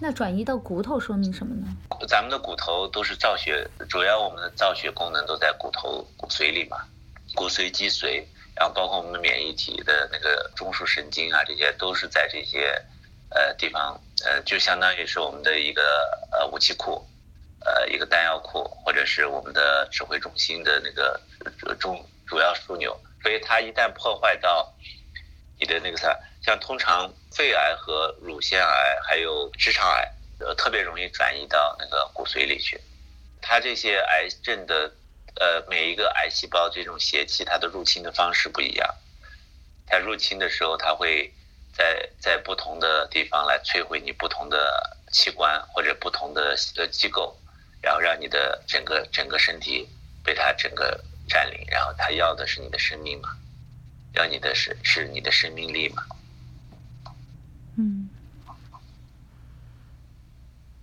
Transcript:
那转移到骨头说明什么呢？咱们的骨头都是造血，主要我们的造血功能都在骨头骨髓里嘛，骨髓、脊髓，然后包括我们的免疫体的那个中枢神经啊，这些都是在这些呃地方，呃，就相当于是我们的一个呃武器库，呃，一个弹药库，或者是我们的指挥中心的那个中主要枢纽，所以它一旦破坏到你的那个啥。像通常肺癌和乳腺癌还有直肠癌，呃，特别容易转移到那个骨髓里去。它这些癌症的，呃，每一个癌细胞这种邪气，它的入侵的方式不一样。它入侵的时候，它会在在不同的地方来摧毁你不同的器官或者不同的呃机构，然后让你的整个整个身体被它整个占领，然后它要的是你的生命嘛，要你的是，是你的生命力嘛。嗯。